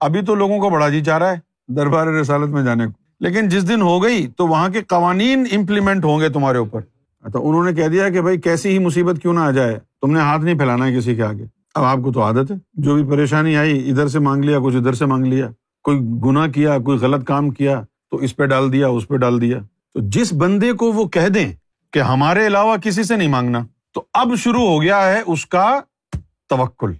ابھی تو لوگوں کو بڑا جی چاہ رہا ہے دربار رسالت میں جانے کو۔ لیکن جس دن ہو گئی تو وہاں کے قوانین امپلیمنٹ ہوں گے تمہارے اوپر۔ تو انہوں نے کہہ دیا کہ بھائی کیسی ہی مصیبت کیوں نہ آ جائے۔ تم نے ہاتھ نہیں پھیلانا ہے کسی کے آگے۔ اب آپ کو تو عادت ہے۔ جو بھی پریشانی آئی، ادھر سے مانگ لیا، کچھ ادھر سے مانگ لیا، کوئی گنا کیا، کوئی غلط کام کیا، تو اس پہ ڈال دیا، اس پہ ڈال دیا۔ تو جس بندے کو وہ کہہ دیں کہ ہمارے علاوہ کسی سے نہیں مانگنا، تو اب شروع ہو گیا ہے اس کا توکل۔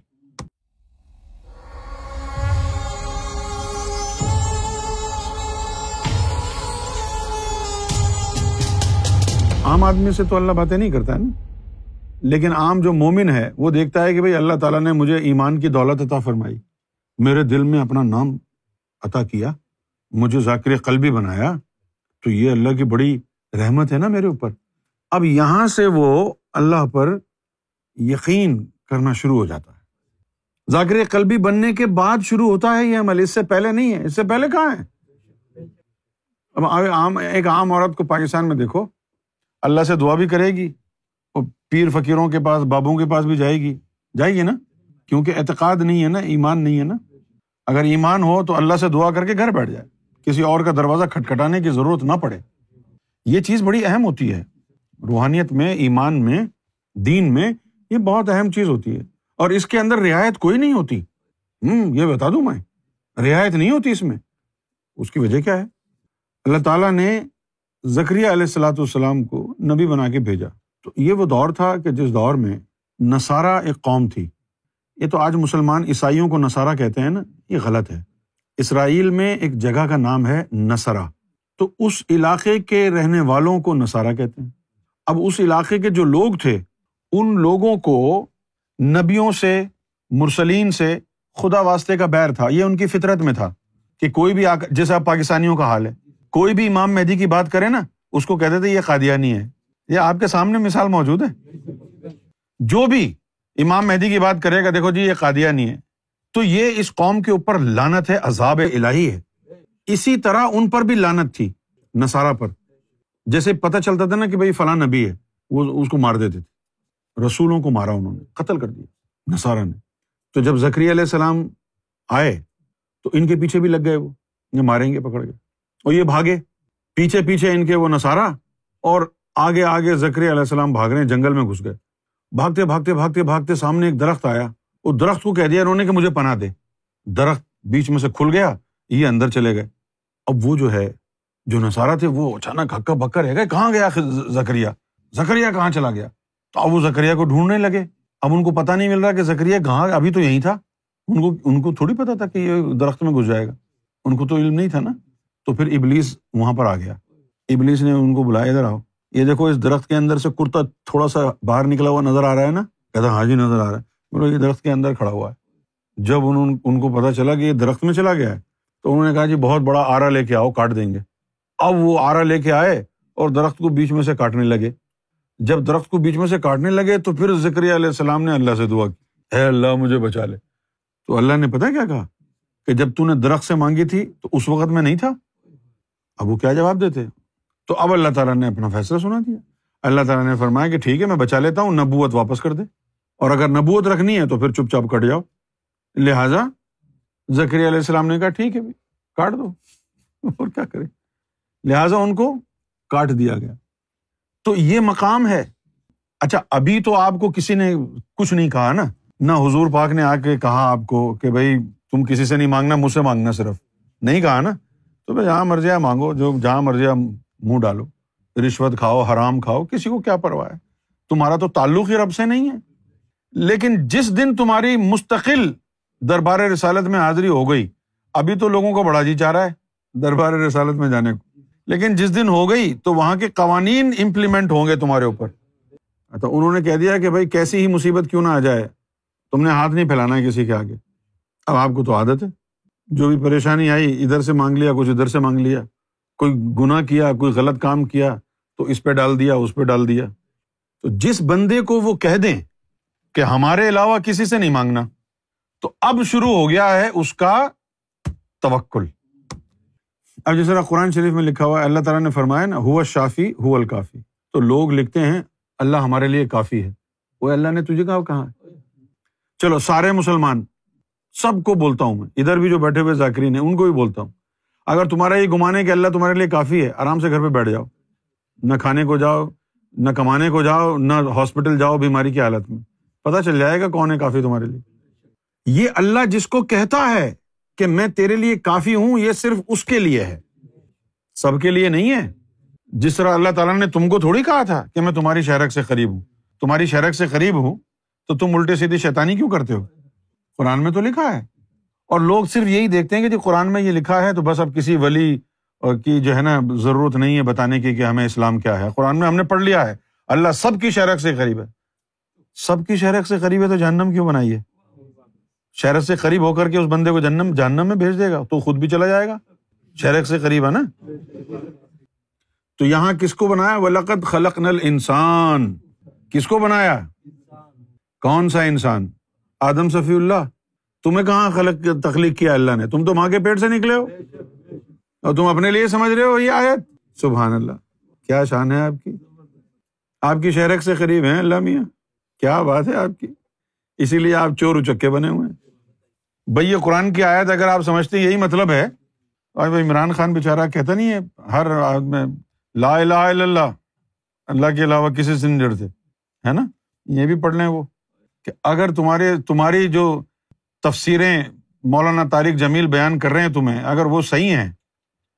عام آدمی سے تو اللہ باتیں نہیں کرتا ہے نا۔ لیکن عام جو مومن ہے، وہ دیکھتا ہے کہ بھائی اللہ تعالیٰ نے مجھے ایمان کی دولت عطا فرمائی۔ میرے دل میں اپنا نام عطا کیا، مجھے ذاکر قلبی بنایا۔ تو یہ اللہ کی بڑی رحمت ہے نا میرے اوپر۔ اب یہاں سے وہ اللہ پر یقین کرنا شروع ہو جاتا ہے۔ ذاکر قلبی بننے کے بعد شروع ہوتا ہے یہ عمل، اس سے پہلے نہیں ہے۔ اس سے پہلے کہاں ہے؟ اب عام، ایک عام عورت کو پاکستان میں دیکھو۔ اللہ سے دعا بھی کرے گی اور پیر فقیروں کے پاس، بابوں کے پاس بھی جائے گی۔ جائے گی نا؟ کیونکہ اعتقاد نہیں ہے نا، ایمان نہیں ہے نا۔ اگر ایمان ہو تو اللہ سے دعا کر کے گھر بیٹھ جائے۔ کسی اور کا دروازہ کھٹکھٹانے کی ضرورت نہ پڑے۔ یہ چیز بڑی اہم ہوتی ہے۔ روحانیت میں، ایمان میں، دین میں یہ بہت اہم چیز ہوتی ہے۔ اور اس کے اندر رعایت کوئی نہیں ہوتی۔ ہوں یہ بتا دوں میں۔ رعایت نہیں ہوتی اس میں۔ اس کی وجہ کیا ہے؟ اللہ تعالیٰ نے زکریہ علیہ السلاۃ والسلام کو نبی بنا کے بھیجا۔ تو یہ وہ دور تھا کہ جس دور میں نصارہ ایک قوم تھی۔ یہ تو آج مسلمان عیسائیوں کو نصارہ کہتے ہیں نا، یہ غلط ہے۔ اسرائیل میں ایک جگہ کا نام ہے نسرا تو اس علاقے کے رہنے والوں کو نصارہ کہتے ہیں۔ اب اس علاقے کے جو لوگ تھے، ان لوگوں کو نبیوں سے، مرسلین سے خدا واسطے کا بیر تھا۔ یہ ان کی فطرت میں تھا کہ کوئی بھی جیسا پاکستانیوں کا حال ہے۔ کوئی بھی امام مہدی کی بات کرے نا، اس کو کہتے تھے یہ قادیانی ہے۔ یہ آپ کے سامنے مثال موجود ہے۔ جو بھی امام مہدی کی بات کرے گا، دیکھو جی یہ قادیانی ہے۔ تو یہ اس قوم کے اوپر لانت ہے، عذاب الہی ہے۔ اسی طرح ان پر بھی لانت تھی نسارا پر۔ جیسے پتا چلتا تھا نا کہ بھائی فلاں نبی ہے، وہ اس کو مار دیتے تھے۔ رسولوں کو مارا انہوں نے، قتل کر دیا نسارا نے۔ تو جب زکری علیہ السلام آئے، تو ان کے پیچھے بھی لگ گئے وہ ماریں گے، پکڑ کے اور یہ بھاگے۔ پیچھے پیچھے ان کے وہ نسارا اور آگے آگے زکری علیہ السلام بھاگ رہے جنگل میں گھس گئے۔ بھاگتے بھاگتے بھاگتے بھاگتے سامنے ایک درخت آیا۔ وہ درخت کو کہہ دیا، انہوں نے کہ مجھے پناہ دے۔ درخت بیچ میں سے کھل گیا، یہ اندر چلے گئے۔ اب وہ جو ہے، جو نسارا تھے، وہ اچانک ہکا بکا رہ گئے۔ کہاں گیا زکریہ زکریہ کہاں چلا گیا؟ تو اب وہ زکریہ کو ڈھونڈنے لگے۔ اب ان کو پتا نہیں مل رہا کہ زکریہ کہاں، ابھی تو یہی تھا۔ ان کو ان کو تھوڑی پتا تھا کہ یہ درخت میں گھس جائے گا۔ ان کو تو علم نہیں تھا نا۔ تو پھر ابلیس وہاں پر آ گیا۔ ابلیس نے ان کو بلایا، ادھر آؤ۔ یہ دیکھو، اس درخت کے اندر سے کرتا تھوڑا سا باہر نکلا ہوا نظر آ رہا ہے نا؟ کہتا ہاں جی نظر آ رہا ہے۔ بولو یہ درخت کے اندر کھڑا ہوا ہے۔ جب انہوں ان کو پتا چلا کہ یہ درخت میں چلا گیا ہے، تو انہوں نے کہا جی بہت بڑا آرا لے کے آؤ، کاٹ دیں گے۔ اب وہ آرا لے کے آئے اور درخت کو بیچ میں سے کاٹنے لگے۔ جب درخت کو بیچ میں سے کاٹنے لگے، تو پھر ذکر علیہ السلام نے اللہ سے دعا کی۔ اے اللہ، مجھے بچا لے۔ تو اللہ نے پتا کیا کہا؟ کہ جب تو نے درخت سے مانگی تھی، تو اس وقت میں نہیں تھا؟ اب وہ کیا جواب دیتے؟ تو اب اللہ تعالیٰ نے اپنا فیصلہ سنا دیا۔ اللہ تعالیٰ نے فرمایا کہ ٹھیک ہے، میں بچا لیتا ہوں، نبوت واپس کر دے۔ اور اگر نبوت رکھنی ہے تو پھر چپ چاپ کٹ جاؤ۔ لہٰذا ذکری علیہ السلام نے کہا، ٹھیک ہے کاٹ دو۔ اور کیا کرے؟ لہٰذا ان کو کاٹ دیا گیا۔ تو یہ مقام ہے۔ اچھا ابھی تو آپ کو کسی نے کچھ نہیں کہا نا؟ نہ حضور پاک نے آ کے کہا آپ کو کہ بھائی، تم کسی سے نہیں مانگنا، مجھ سے مانگنا صرف۔ نہیں کہا نا؟ تو بھائی جہاں مرضی مانگو، جو جہاں مرضی منہ ڈالو، رشوت کھاؤ، حرام کھاؤ، کسی کو کیا پرواہ ہے؟ تمہارا تو تعلق ہی رب سے نہیں ہے۔ لیکن جس دن تمہاری مستقل دربار رسالت میں حاضری ہو گئی، ابھی تو لوگوں کو بڑا جی چاہ رہا ہے دربار رسالت میں جانے کو۔ لیکن جس دن ہو گئی تو وہاں کے قوانین امپلیمنٹ ہوں گے تمہارے اوپر۔ تو انہوں نے کہہ دیا کہ بھائی کیسی ہی مصیبت کیوں نہ آ جائے؟ تم نے ہاتھ نہیں پھیلانا ہے کسی کے آگے۔ اب آپ کو تو عادت ہے۔ جو بھی پریشانی آئی، ادھر سے مانگ لیا، کچھ ادھر سے مانگ لیا، کوئی گناہ کیا، کوئی غلط کام کیا، تو اس پہ ڈال دیا، اس پہ ڈال دیا۔ تو جس بندے کو وہ کہہ دیں کہ ہمارے علاوہ کسی سے نہیں مانگنا، تو اب شروع ہو گیا ہے اس کا توکل۔ اب جس طرح قرآن شریف میں لکھا ہوا ہے، اللہ تعالیٰ نے فرمایا نا ہوا شافی ہو الکافی۔ تو لوگ لکھتے ہیں، اللہ ہمارے لیے کافی ہے۔ وہ اللہ نے تجھے کہا کہاں چلو، سارے مسلمان سب کو بولتا ہوں میں۔ ادھر بھی جو بیٹھے ہوئے ذاکرین ہیں، ان کو بھی بولتا ہوں۔ اگر تمہارا یہ گمانے کہ اللہ تمہارے لیے کافی ہے، آرام سے گھر پہ بیٹھ جاؤ۔ نہ کھانے کو جاؤ، نہ کمانے کو جاؤ، نہ ہاسپٹل جاؤ بیماری کی حالت میں۔ پتا چل جائے گا کون ہے کافی تمہارے لیے۔ یہ اللہ جس کو کہتا ہے کہ میں تیرے لیے کافی ہوں، یہ صرف اس کے لیے ہے۔ سب کے لیے نہیں ہے۔ جس طرح اللہ تعالیٰ نے تم کو تھوڑی کہا تھا کہ میں تمہاری شہرک سے قریب ہوں۔ تمہاری شہرک سے قریب ہوں تو تم الٹے سیدھی شیطانی کیوں کرتے ہو؟ قرآن میں تو لکھا ہے۔ اور لوگ صرف یہی دیکھتے ہیں کہ جی قرآن میں یہ لکھا ہے تو بس اب کسی ولی کی جو ہے نا ضرورت نہیں ہے بتانے کی کہ ہمیں اسلام کیا ہے۔ قرآن میں ہم نے پڑھ لیا ہے۔ اللہ سب کی شہرک سے قریب ہے۔ سب کی شہرک سے قریب ہے تو جہنم کیوں بنائی ہے شہرت سے قریب ہو کر کے اس بندے کو جنم جہنم میں بھیج دے گا۔ تو خود بھی چلا جائے گا۔ شہرک سے قریب ہے نا۔ تو یہاں کس کو بنایا؟ ولقت خلق نل انسان کس کو بنایا؟ کون سا انسان؟ آدم صفی اللہ، تمہیں کہاں خلق تخلیق کیا اللہ نے؟ تم تو ماں کے پیٹ سے نکلے ہو۔ اور تم اپنے لیے سمجھ رہے ہو یہ آیت؟ سبحان اللہ۔ کیا شان ہے آپ کی۔ آپ کی شہرک سے قریب ہیں اللہ میاں۔ کیا بات ہے آپ کی۔ اسی لیے آپ چور اچکے بنے ہوئے ہیں۔ بھائی، یہ قرآن کی آیت اگر آپ سمجھتے یہی مطلب ہے۔ اور عمران خان بےچارا کہتا نہیں ہے، ہر آدمی لا الہ الا اللہ اللہ کے علاوہ کسی سے نہیں ڈرتے، ہے نا؟ یہ بھی پڑھ لیں وہ۔ کہ اگر تمہارے، تمہاری جو تفسیریں مولانا طارق جمیل بیان کر رہے ہیں تمہیں، اگر وہ صحیح ہیں،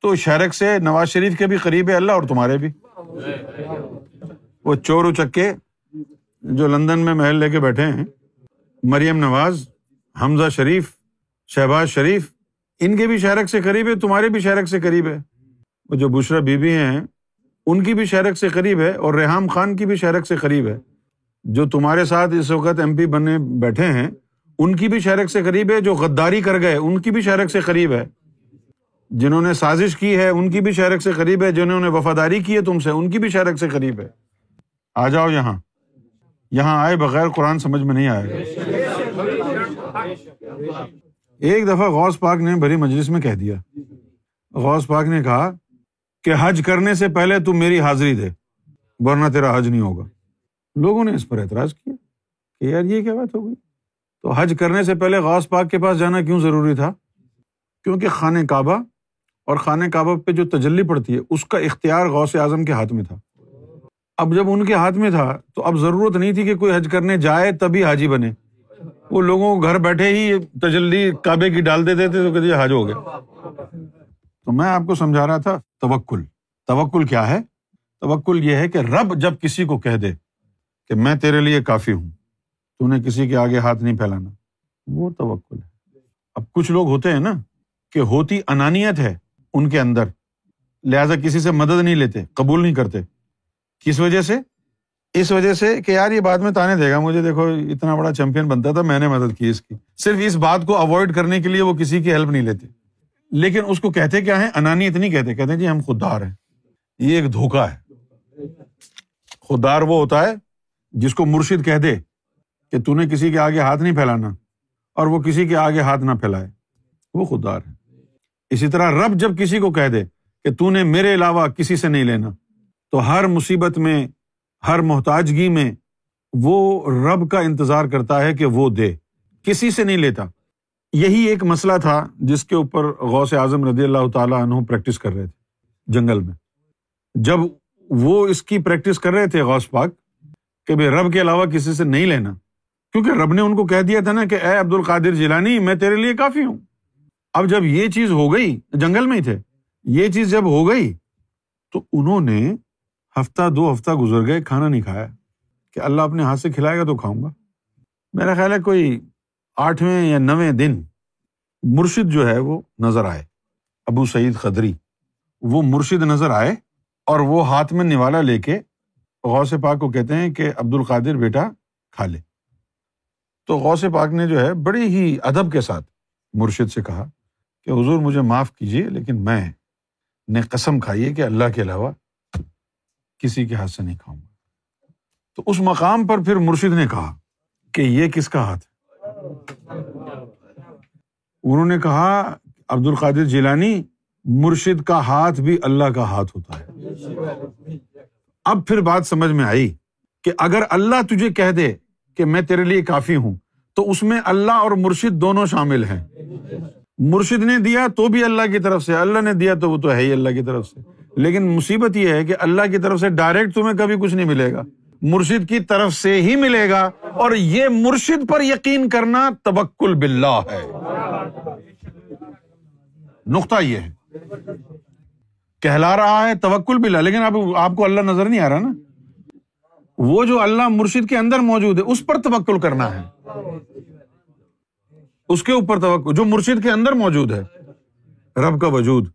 تو شہرک سے نواز شریف کے بھی قریب ہے اللہ اور تمہارے بھی۔ وہ چور اچکے جو لندن میں محل لے کے بیٹھے ہیں، مریم نواز، حمزہ شریف، شہباز شریف، ان کے بھی شہرک سے قریب ہے، تمہارے بھی شہرک سے قریب ہے۔ وہ جو بشرا بی بی ہیں، ان کی بھی شہرک سے قریب ہے اور ریحام خان کی بھی شہرک سے قریب ہے۔ جو تمہارے ساتھ اس وقت ایم پی بنے بیٹھے ہیں، ان کی بھی شہرک سے قریب ہے، جو غداری کر گئے، ان کی بھی شہرک سے قریب ہے۔ جنہوں نے سازش کی ہے، ان کی بھی شہرک سے قریب ہے، جنہوں نے وفاداری کی ہے تم سے، ان کی بھی شہرک سے قریب ہے۔ آ جاؤ یہاں۔ یہاں آئے بغیر قرآن سمجھ میں نہیں آئے۔ گا ایک دفعہ غوث پاک نے بھری مجلس میں کہہ دیا۔ غوث پاک نے کہا کہ حج کرنے سے پہلے تم میری حاضری دے، ورنہ تیرا حج نہیں ہوگا۔ لوگوں نے اس پر اعتراض کیا کہ یار یہ کیا بات ہو گئی؟ تو حج کرنے سے پہلے غوث پاک کے پاس جانا کیوں ضروری تھا؟ کیونکہ خانہ کعبہ اور خانہ کعبہ پہ جو تجلی پڑتی ہے، اس کا اختیار غوث اعظم کے ہاتھ میں تھا۔ اب جب ان کے ہاتھ میں تھا، تو اب ضرورت نہیں تھی کہ کوئی حج کرنے جائے تبھی حاجی بنے۔ وہ لوگوں کو گھر بیٹھے ہی تجلی کعبے کی ڈال دیتے تھے، تو کہتے حج ہو گیا۔ تو میں آپ کو سمجھا رہا تھا، توکل۔ توکل کیا ہے؟ توکل یہ ہے کہ رب جب کسی کو کہہ دے کہ میں تیرے لیے کافی ہوں۔ تو انہیں کسی کے آگے ہاتھ نہیں پھیلانا۔ وہ توکل ہے۔ اب کچھ لوگ ہوتے ہیں نا کہ ہوتی انانیت ہے ان کے اندر۔ لہٰذا کسی سے مدد نہیں لیتے، قبول نہیں کرتے۔ کس وجہ سے؟ اس وجہ سے کہ یار یہ بعد میں تانے دے گا۔ مجھے دیکھو، اتنا بڑا چیمپئن بنتا تھا، میں نے مدد کی اس کی۔ صرف اس بات کو اوائڈ کرنے کے لیے وہ کسی کی ہیلپ نہیں لیتے۔ لیکن اس کو کہتے کیا ہے انانیت نہیں کہتے کہتے جی ہم خوددار ہیں۔ یہ ایک دھوکا ہے۔ خوددار وہ ہوتا ہے جس کو مرشد کہہ دے کہ تو نے کسی کے آگے ہاتھ نہیں پھیلانا اور وہ کسی کے آگے ہاتھ نہ پھیلائے، وہ خوددار ہے۔ اسی طرح رب جب کسی کو کہہ دے کہ تو نے میرے علاوہ کسی سے نہیں لینا، تو ہر مصیبت میں، ہر محتاجگی میں وہ رب کا انتظار کرتا ہے کہ وہ دے، کسی سے نہیں لیتا۔ یہی ایک مسئلہ تھا جس کے اوپر غوث اعظم رضی اللہ تعالیٰ عنہ پریکٹس کر رہے تھے جنگل میں۔ جب وہ اس کی پریکٹس کر رہے تھے غوث پاک کہ بھائی رب کے علاوہ کسی سے نہیں لینا۔ کیونکہ رب نے ان کو کہہ دیا تھا نا کہ اے عبد القادر جیلانی، میں تیرے لیے کافی ہوں۔ اب جب یہ چیز ہو گئی، جنگل میں ہی تھے، یہ چیز جب ہو گئی، تو انہوں نے ہفتہ، دو ہفتہ گزر گئے، کھانا نہیں کھایا۔ کہ اللہ اپنے ہاتھ سے کھلائے گا تو کھاؤں گا۔ میرا خیال ہے کوئی آٹھویں یا نویں دن مرشد جو ہے وہ نظر آئے۔ ابو سعید قدری وہ مرشد نظر آئے اور وہ ہاتھ میں نوالا لے کے غوث پاک کو کہتے ہیں کہ عبد القادر بیٹا کھا لے۔ تو غوث پاک نے جو ہے بڑی ہی ادب کے ساتھ مرشد سے کہا کہ حضور مجھے معاف کیجیے لیکن میں نے قسم کھائی ہے کہ اللہ کے علاوہ کسی کے ہاتھ سے نہیں کھاؤں گا۔ تو اس مقام پر پھر مرشد نے کہا کہ یہ کس کا ہاتھ ہے؟ انہوں نے کہا عبد القادر جیلانی، مرشد کا ہاتھ بھی اللہ کا ہاتھ ہوتا ہے۔ اب پھر بات سمجھ میں آئی کہ اگر اللہ تجھے کہہ دے کہ میں تیرے لیے کافی ہوں، تو اس میں اللہ اور مرشد دونوں شامل ہیں۔ مرشد نے دیا تو بھی اللہ کی طرف سے، اللہ نے دیا تو وہ تو ہے ہی اللہ کی طرف سے۔ لیکن مصیبت یہ ہے کہ اللہ کی طرف سے ڈائریکٹ تمہیں کبھی کچھ نہیں ملے گا۔ مرشد کی طرف سے ہی ملے گا اور یہ مرشد پر یقین کرنا تبکل باللہ ہے۔ نقطہ یہ ہے۔ کہلا رہا ہے، توکل باللہ لیکن اب آپ کو اللہ نظر نہیں آ رہا نا۔ وہ جو اللہ مرشد کے اندر موجود ہے، اس پر توکل کرنا ہے۔ اس کے اوپر توکل، جو مرشد کے اندر موجود ہے، رب کا وجود۔